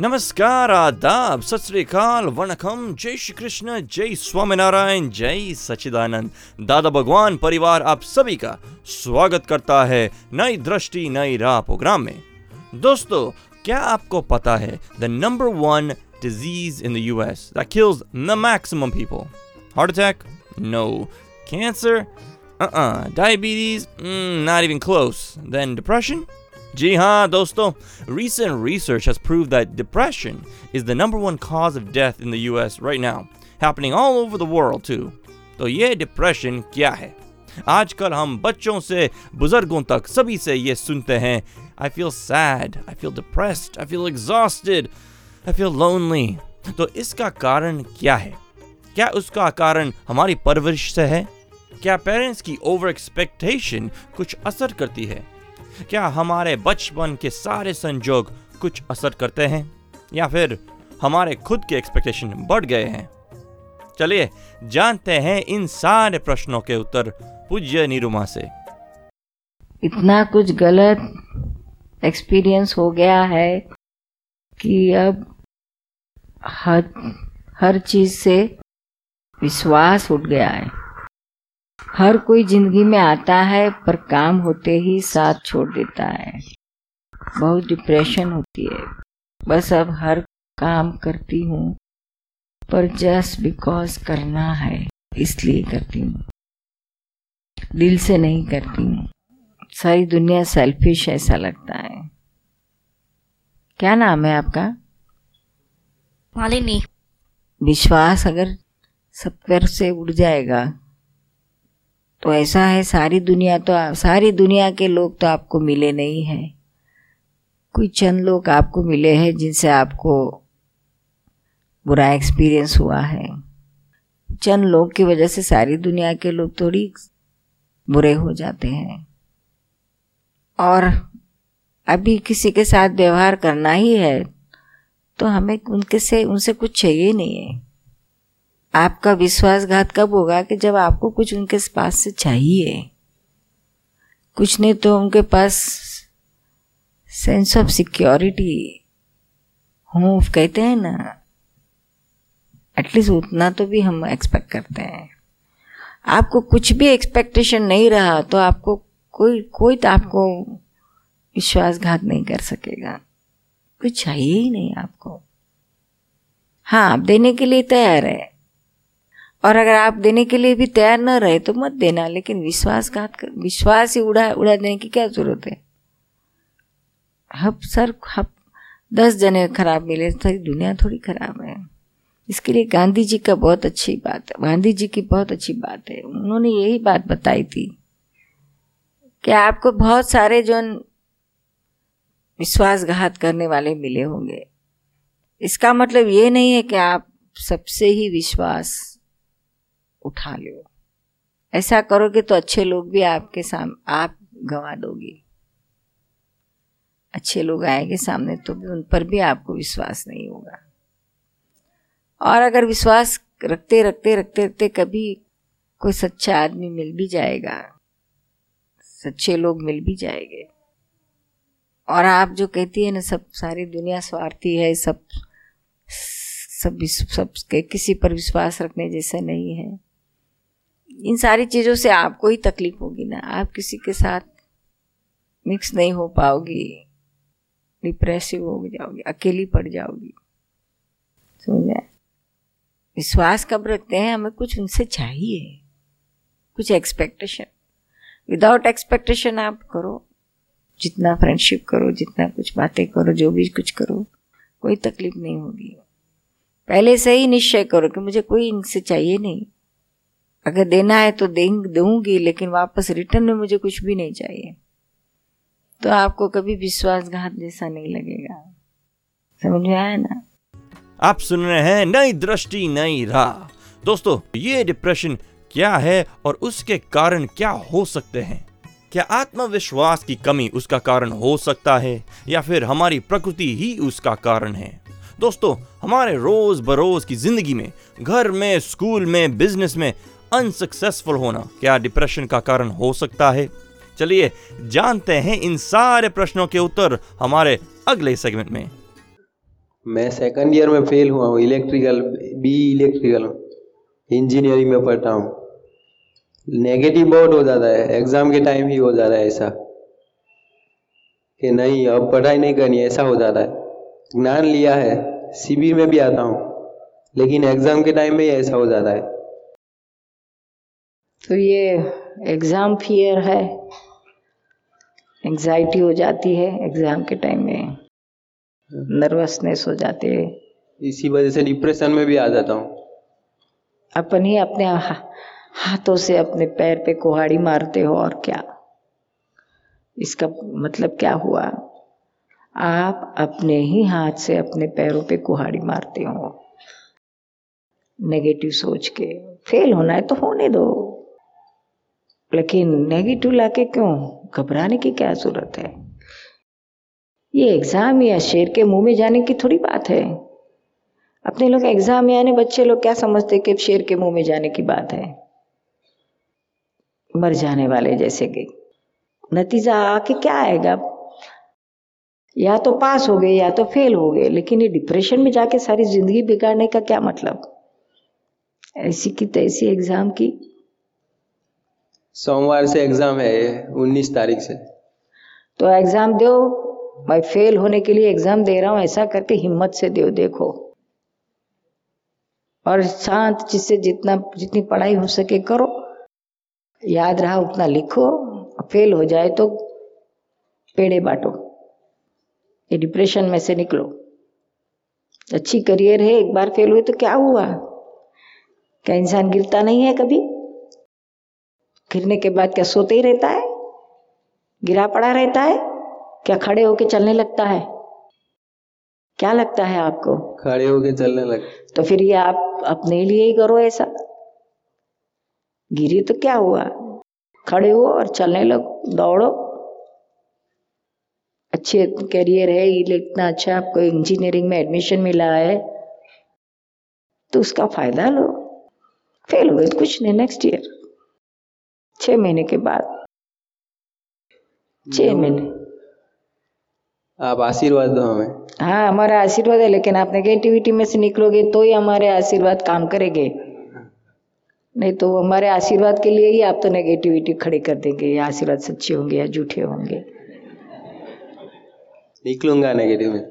नमस्कार आदाब सत श्री अकाल वणकम जय श्री कृष्ण जय स्वामीनारायण जय सच्चिदानंद दादा भगवान परिवार आप सभी का स्वागत करता है नई दृष्टि नई राह प्रोग्राम में दोस्तों क्या आपको पता है the number one disease in that kills the maximum people? Heart attack? No. Cancer? Uh-uh. Diabetes? Mm, not even close. Then depression? जी हाँ दोस्तों recent research has proved that depression is the number one cause of death in the US right now, happening all over the world too. तो ये depression क्या है? आजकल हम बच्चों से बुज़ुर्गों तक सभी से ये सुनते हैं I feel sad I feel depressed I feel exhausted I feel lonely तो इसका कारण क्या है? क्या उसका कारण हमारी परवरिश से है? क्या पेरेंट्स की ओवर एक्सपेक्टेशन कुछ असर करती है? क्या हमारे बचपन के सारे संजोग कुछ असर करते हैं? या फिर हमारे खुद के एक्सपेक्टेशन बढ़ गए हैं? चलिए, जानते हैं इन सारे प्रश्नों के उत्तर पूज्य निरुमा से। इतना कुछ गलत एक्सपीरियंस हो गया है कि अब हर हर चीज़ से विश्वास उठ गया है। हर कोई ज़िंदगी में आता है पर काम होते ही साथ छोड़ देता है। बहुत डिप्रेशन होती है। बस अब हर काम करती हूँ पर जस्ट बिकॉज़ करना है इसलिए करती हूँ। दिल से नहीं करती हूँ। सारी दुनिया सेल्फिश ऐसा लगता है। क्या नाम है आपका? मालिनी। विश्वास अगर सब पर से उड़ जाएगा। तो ऐसा है, सारी दुनिया तो सारी दुनिया के लोग तो आपको मिले नहीं हैं। कोई चंद लोग आपको मिले हैं जिनसे आपको बुरा एक्सपीरियंस हुआ है। चंद लोग की वजह से सारी दुनिया के लोग थोड़ी बुरे हो जाते हैं। और अभी किसी के साथ व्यवहार करना ही है तो हमें उनके से, उनसे कुछ चाहिए नहीं है। आपका विश्वासघात कब होगा कि जब आपको कुछ उनके पास से चाहिए? कुछ नहीं तो उनके पास सेंस ऑफ़ सिक्योरिटी हो कहते हैं ना एटलीस्ट उतना तो भी हम एक्सपेक्ट करते हैं। आपको कुछ भी एक्सपेक्टेशन नहीं रहा तो आपको कोई कोई तो आपको विश्वासघात नहीं कर सकेगा। कुछ चाहिए ही नहीं आपको। हाँ आप देने के लिए तैयार है। और अगर आप देने के लिए भी तैयार न रहे तो मत देना। लेकिन विश्वासघात कर, विश्वास ही उड़ा उड़ा देने की क्या ज़रूरत है? हब सर हब दस जने खराब मिले सारी दुनिया थोड़ी खराब है। इसके लिए गांधी जी का बहुत अच्छी बात है। गांधी जी की बहुत अच्छी बात है। उन्होंने यही बात बताई थी कि आपको बहुत सारे जो विश्वासघात करने वाले मिले होंगे। इसका मतलब ये नहीं है कि आप सबसे ही विश्वास उठा लो ऐसा करोगे तो अच्छे लोग भी आपके साम, आप गंवा दोगे। अच्छे लोग आएँगे सामने तो भी उन पर भी आपको विश्वास नहीं होगा। और अगर विश्वास रखते रखते रखते रखते कभी कोई सच्चा आदमी मिल भी जाएगा। सच्चे लोग मिल भी जाएँगे। और आप जो कहती है ना, सब सारी दुनिया स्वार्थी है, सब सब सब के किसी पर विश्वास रखने जैसा नहीं है। इन सारी चीज़ों से आपको ही तकलीफ़ होगी ना। आप किसी के साथ मिक्स नहीं हो पाओगी डिप्रेसिव हो जाओगी, अकेली पड़ जाओगी। समझे? विश्वास कब रखते हैं? हमें कुछ उनसे चाहिए। कुछ एक्सपेक्टेशन विदाउट एक्सपेक्टेशन आप करो। जितना फ्रेंडशिप करो, जितना कुछ बातें करो, जो भी कुछ करो, कोई तकलीफ़ नहीं होगी। पहले से ही निश्चय करो कि मुझे कोई इनसे चाहिए नहीं। अगर देना है तो दूँगी, लेकिन वापस रिटर्न में मुझे कुछ भी नहीं चाहिए। तो आपको कभी विश्वासघात जैसा नहीं लगेगा। समझ में आया ना? आप सुन रहे हैं नई दृष्टि, नई राह। दोस्तों, ये डिप्रेशन क्या है और उसके कारण क्या हो सकते हैं? क्या आत्मविश्वास की कमी उसका कारण हो सकता है, या फिर हमारी प्रकृति ही उसका कारण है? दोस्तों, हमारे रोज बरोज की ज़िंदगी में, घर में, स्कूल में बिज़नेस में अनसक्सेसफुल होना क्या डिप्रेशन का कारण हो सकता है? चलिए, जानते हैं इन सारे प्रश्नों के उत्तर हमारे अगले सेगमेंट में। मैं सेकंड ईयर में फेल हुआ हूँ इलेक्ट्रिकल बी इलेक्ट्रिकल इंजीनियरिंग में पढ़ता हूँ। नेगेटिव बहुत हो जाता है एग्ज़ाम के टाइम ही हो जाता है ऐसा। कि नहीं, अब पढ़ाई नहीं करनी, ऐसा हो जाता है। ज्ञान लिया है शिविर में भी आता हूँ, लेकिन एग्ज़ाम के टाइम में ही ऐसा हो जाता है। तो ये एग्ज़ाम फियर है एंजाइटी हो जाती है एग्ज़ाम के टाइम में नर्वसनेस हो जाती है। इसी वजह से डिप्रेशन में भी आ जाता हूँ। अपन ही अपने हाथों से अपने पैर पे कुहाड़ी मारते हो और क्या? इसका मतलब क्या हुआ? आप अपने ही हाथ से अपने पैरों पे कुहाड़ी मारते हो। नेगेटिव सोच के। फेल होना है तो होने दो। लेकिन नेगेटिव लाके क्यों? घबराने की क्या ज़रूरत है? ये एग्ज़ाम या शेर के मुँह में जाने की थोड़ी बात है। अपने लोग एग्ज़ाम आने, बच्चे लोग क्या समझते कि शेर के मुँह में जाने की बात है? मर जाने वाले जैसे कि। नतीजा आके क्या आएगा? या तो पास हो गए, या तो फेल हो गए, लेकिन ये डिप्रेशन में जाके सारी ज़िंदगी बिगाड़ने का क्या मतलब? ऐसी की तैसी एग्ज़ाम की सोमवार से एग्ज़ाम है उन्नीस तारीख से। तो एग्ज़ाम दो। मैं फेल होने के लिए एग्ज़ाम दे रहा हूँ ऐसा करके हिम्मत से दो देखो। और शांत जिससे जितना जितनी पढ़ाई हो सके करो। याद रहा उतना लिखो। फेल हो जाए तो पेड़े बांटो। ये डिप्रेशन में से निकलो। अच्छी करियर है एक बार फेल हुए तो क्या हुआ? क्या इंसान गिरता नहीं है कभी? गिरने के बाद क्या सोते ही रहता है? गिरा पड़ा रहता है? क्या खड़े होके चलने लगता है? क्या लगता है आपको? खड़े होके चलने लग तो फिर ये आप अपने लिए ही करो ऐसा। गिरी तो क्या हुआ? खड़े हो और चलने लगो दौड़ो। अच्छे करियर है ये इतना अच्छा आपको इंजीनियरिंग में एडमिशन मिला है। तो उसका फ़ायदा लो। फेल हो गए तो कुछ नहीं नेक्स्ट ईयर छह महीने के बाद। छह महीने। आप आशीर्वाद दो हमें। हाँ हमारा आशीर्वाद है लेकिन आप नेगेटिविटी में से निकलोगे तो ही हमारे आशीर्वाद काम करेंगे। नहीं तो हमारे आशीर्वाद के लिए ही आप तो नेगेटिविटी खड़ी कर देंगे ये आशीर्वाद सच्चे होंगे या झूठे होंगे। निकलूँगा नेगेटिव में।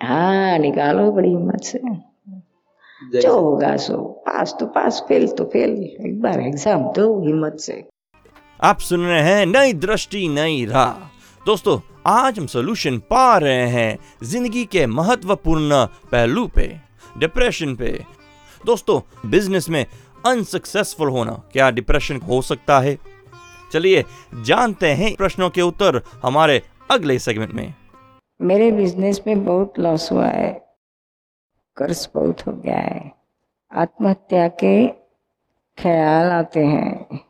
हाँ निकालो बड़ी हिम्मत से। जो होगा सो। पास तो पास फेल तो फेल एक बार एग्ज़ाम दो हिम्मत से। आप सुन रहे हैं नई दृष्टि, नई राह। दोस्तों, आज हम सोल्यूशन पा रहे हैं ज़िंदगी के महत्वपूर्ण पहलू पे डिप्रेशन पे। दोस्तों बिज़नेस में अनसक्सेसफुल होना क्या डिप्रेशन हो सकता है? चलिए, जानते हैं प्रश्नों के उत्तर हमारे अगले सेगमेंट में। मेरे बिज़नेस में बहुत लॉस हुआ है। कर्ज बहुत हो गया है। आत्महत्या के ख्याल आते हैं।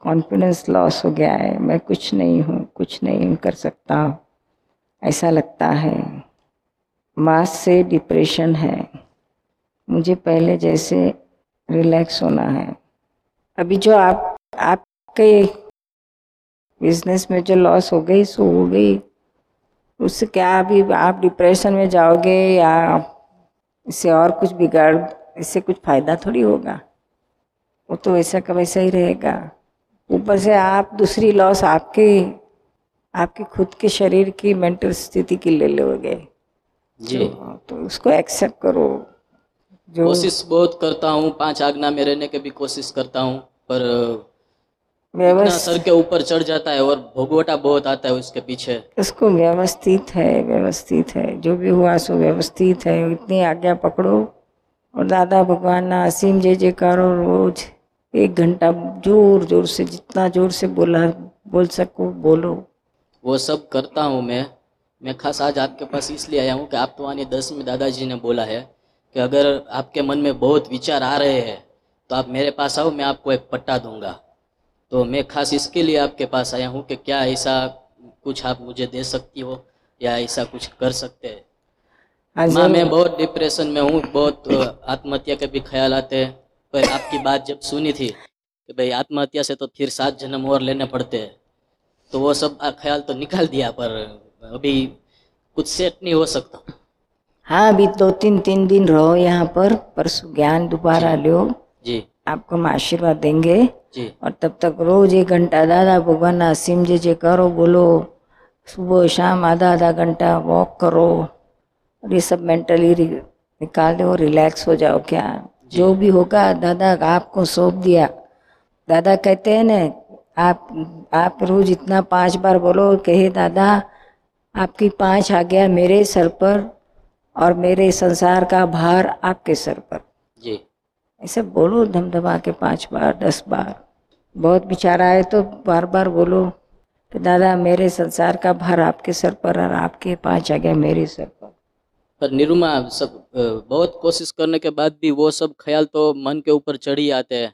कॉन्फिडेंस लॉस हो गया है। मैं कुछ नहीं हूँ, कुछ नहीं कर सकता। ऐसा लगता है। मास से डिप्रेशन है। मुझे पहले जैसे रिलैक्स होना है। अभी जो आप, आपके बिज़नेस में जो लॉस हो गई, सो हो गई, उससे क्या अभी आप डिप्रेशन में जाओगे या इससे और कुछ बिगाड़, इससे कुछ फ़ायदा थोड़ी होगा? वो तो वैसा का वैसा ही रहेगा। ऊपर से आप दूसरी लॉस आपके आपके खुद के शरीर की मेंटल स्थिति की ले लोगे। जी। तो, तो उसको एक्सेप्ट करो। जो कोशिश बहुत करता हूँ पाँच आज्ञा में रहने की भी कोशिश करता हूँ पर सर के ऊपर चढ़ जाता है और भोगवटा बहुत आता है उसके पीछे। उसको व्यवस्थित है व्यवस्थित है। जो भी हुआ सो व्यवस्थित है। इतनी आज्ञा पकड़ो और दादा भगवान ना असीम जय जयकारो रोज। एक घंटा ज़ोर ज़ोर से जितना ज़ोर से बोला बोल सको बोलो। वो सब करता हूँ मैं। मैं खास आज आपके पास इसलिए आया हूँ कि आप तो आने दस में दादाजी ने बोला है कि अगर आपके मन में बहुत विचार आ रहे हैं तो आप मेरे पास आओ मैं आपको एक पट्टा दूँगा। तो मैं खास इसके लिए आपके पास आया हूँ कि क्या ऐसा कुछ आप मुझे दे सकती हो या ऐसा कुछ कर सकते हैं? मैं बहुत डिप्रेशन में हूँ बहुत आत्महत्या के भी ख्याल आते हैं। पर आपकी बात जब सुनी थी कि भाई आत्महत्या से तो फिर सात जन्म और लेने पड़ते हैं तो वो सब ख्याल तो निकाल दिया पर अभी कुछ सेट नहीं हो सकता। हाँ अभी दो तीन तीन दिन रहो यहाँ पर परसों ज्ञान दोबारा लो। जी। आपको हम आशीर्वाद देंगे। जी। और तब तक रोज एक घंटा दादा भगवान ना सिम जे जे करो बोलो सुबह शाम आधा आधा घंटा वॉक करो। और ये सब मेंटली निकाल दो रिलैक्स हो जाओ क्या? जो। भी होगा दादा आपको सौंप दिया। दादा कहते हैं ना आप आप रोज इतना पाँच बार बोलो कहे दादा आपकी पाँच आ गया मेरे सर पर और मेरे संसार का भार आपके सर पर। जी। ऐसे बोलो धमधमा के पाँच बार दस बार। बहुत विचार आए तो बार बार बोलो कि दादा मेरे संसार का भार आपके सर पर और आपके पाँच आ गया मेरे सर पर निरुमा सब बहुत कोशिश करने के बाद भी वो सब ख्याल तो मन के ऊपर चढ़ ही आते हैं।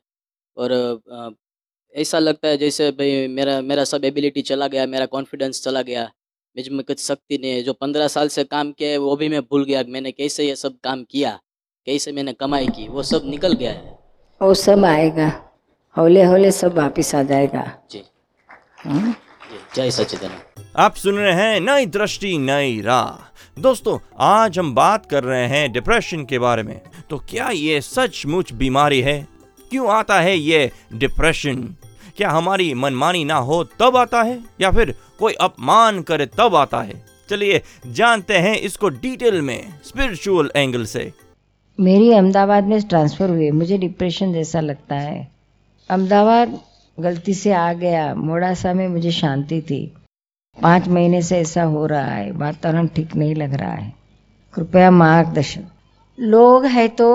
और ऐसा लगता है जैसे भाई मेरा मेरा सब एबिलिटी चला गया मेरा कॉन्फिडेंस चला गया। मुझमें कुछ शक्ति नहीं है। जो पंद्रह साल से काम किया है वो भी मैं भूल गया मैंने कैसे ये सब काम किया कैसे मैंने कमाई की वो सब निकल गया है। वो सब आएगा। हौले हौले सब वापिस आ जाएगा। जी। हम्म? जय सच्चिदानंद आप सुन रहे हैं नई दृष्टि नई राह। दोस्तों आज हम बात कर रहे हैं डिप्रेशन के बारे में। तो क्या ये सचमुच बीमारी है? क्यों आता है ये डिप्रेशन क्या हमारी मनमानी ना हो तब आता है? या फिर कोई अपमान करे तब आता है? चलिए जानते हैं इसको डिटेल में स्पिरिचुअल एंगल से। मेरी अहमदाबाद में ट्रांसफ़र हुई मुझे डिप्रेशन जैसा लगता है। अहमदाबाद गलती से आ गया। मोड़ासा में मुझे शांति थी। पाँच महीने से ऐसा हो रहा है। वातावरण ठीक नहीं लग रहा है। कृपया मार्गदर्शन। लोग है तो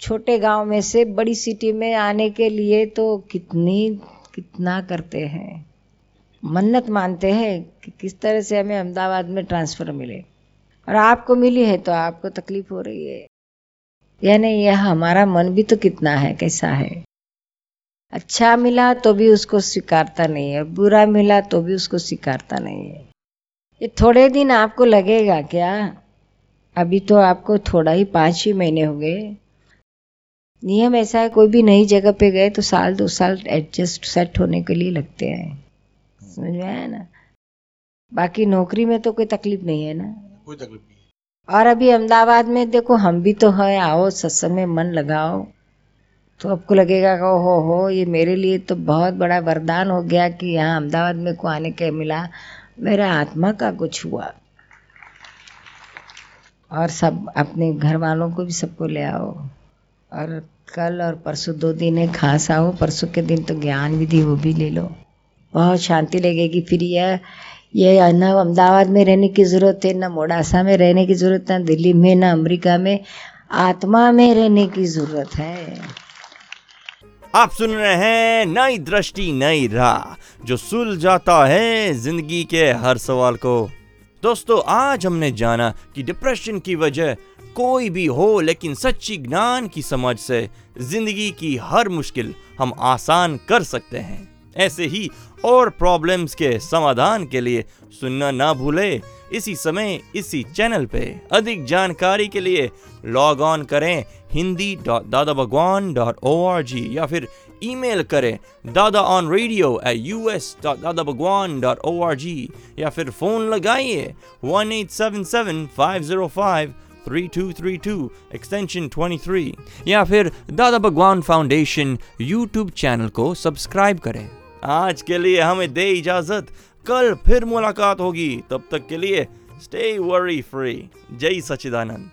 छोटे गाँव में से बड़ी सिटी में आने के लिए तो कितनी, कितना करते हैं। मन्नत मानते हैं कि किस तरह से हमें अहमदाबाद में ट्रांसफ़र मिले। और आपको मिली है तो आपको तकलीफ़ हो रही है। यानी यह हमारा मन भी तो कितना है, कैसा है। अच्छा मिला तो भी उसको स्वीकारता नहीं है बुरा मिला तो भी उसको स्वीकारता नहीं है। ये थोड़े दिन आपको लगेगा क्या? अभी तो आपको थोड़ा ही पाँच ही महीने हो गए। नियम ऐसा है कोई भी नई जगह पे गए तो साल दो साल एडजस्ट सेट होने के लिए लगते हैं। समझ में आया ना? बाकी नौकरी में तो कोई तकलीफ़ नहीं है ना? कोई तकलीफ़ नहीं और अभी अहमदाबाद में देखो हम भी तो हैं आओ सत्संग में मन लगाओ। तो आपको लगेगा कि हो हो, ये मेरे लिए तो बहुत बड़ा वरदान हो गया कि यहाँ अहमदाबाद में को आने के मिला। मेरा आत्मा का कुछ हुआ। और सब अपने घर वालों को भी सबको ले आओ। और कल और परसों दो दिन है, खास आओ। परसों के दिन तो ज्ञान विधि वो भी ले लो। बहुत शांति लगेगी। फिर यह ये न अहमदाबाद में रहने की ज़रूरत है, न मोडासा में रहने की ज़रूरत है दिल्ली में, न अमेरिका में। आत्मा में रहने की ज़रूरत है। आप सुन रहे हैं नई दृष्टि, नई राह, जो सुलझाता है ज़िंदगी के हर सवाल को। दोस्तों, आज हमने जाना कि डिप्रेशन की वजह कोई भी हो, लेकिन सच्ची ज्ञान की समझ से ज़िंदगी की हर मुश्किल हम आसान कर सकते हैं। ऐसे ही और प्रॉब्लम्स के समाधान के लिए सुनना ना भूले। इसी समय, इसी चैनल पे अधिक जानकारी के लिए लॉग ऑन करें। Hindi dot Dada Bhagwan dot O R G या फिर ईमेल करें Dada on radio at U S dot Dada Bhagwan dot O R G या फिर फ़ोन लगाइए one eight seven seven five zero five 3232 extension 23 या फिर Dada Bhagwan foundation YouTube channel को subscribe करें। आज के लिए हमें दे इजाज़त। कल फिर मुलाकात होगी। तब तक के लिए स्टे वरी फ्री जय सच्चिदानंद।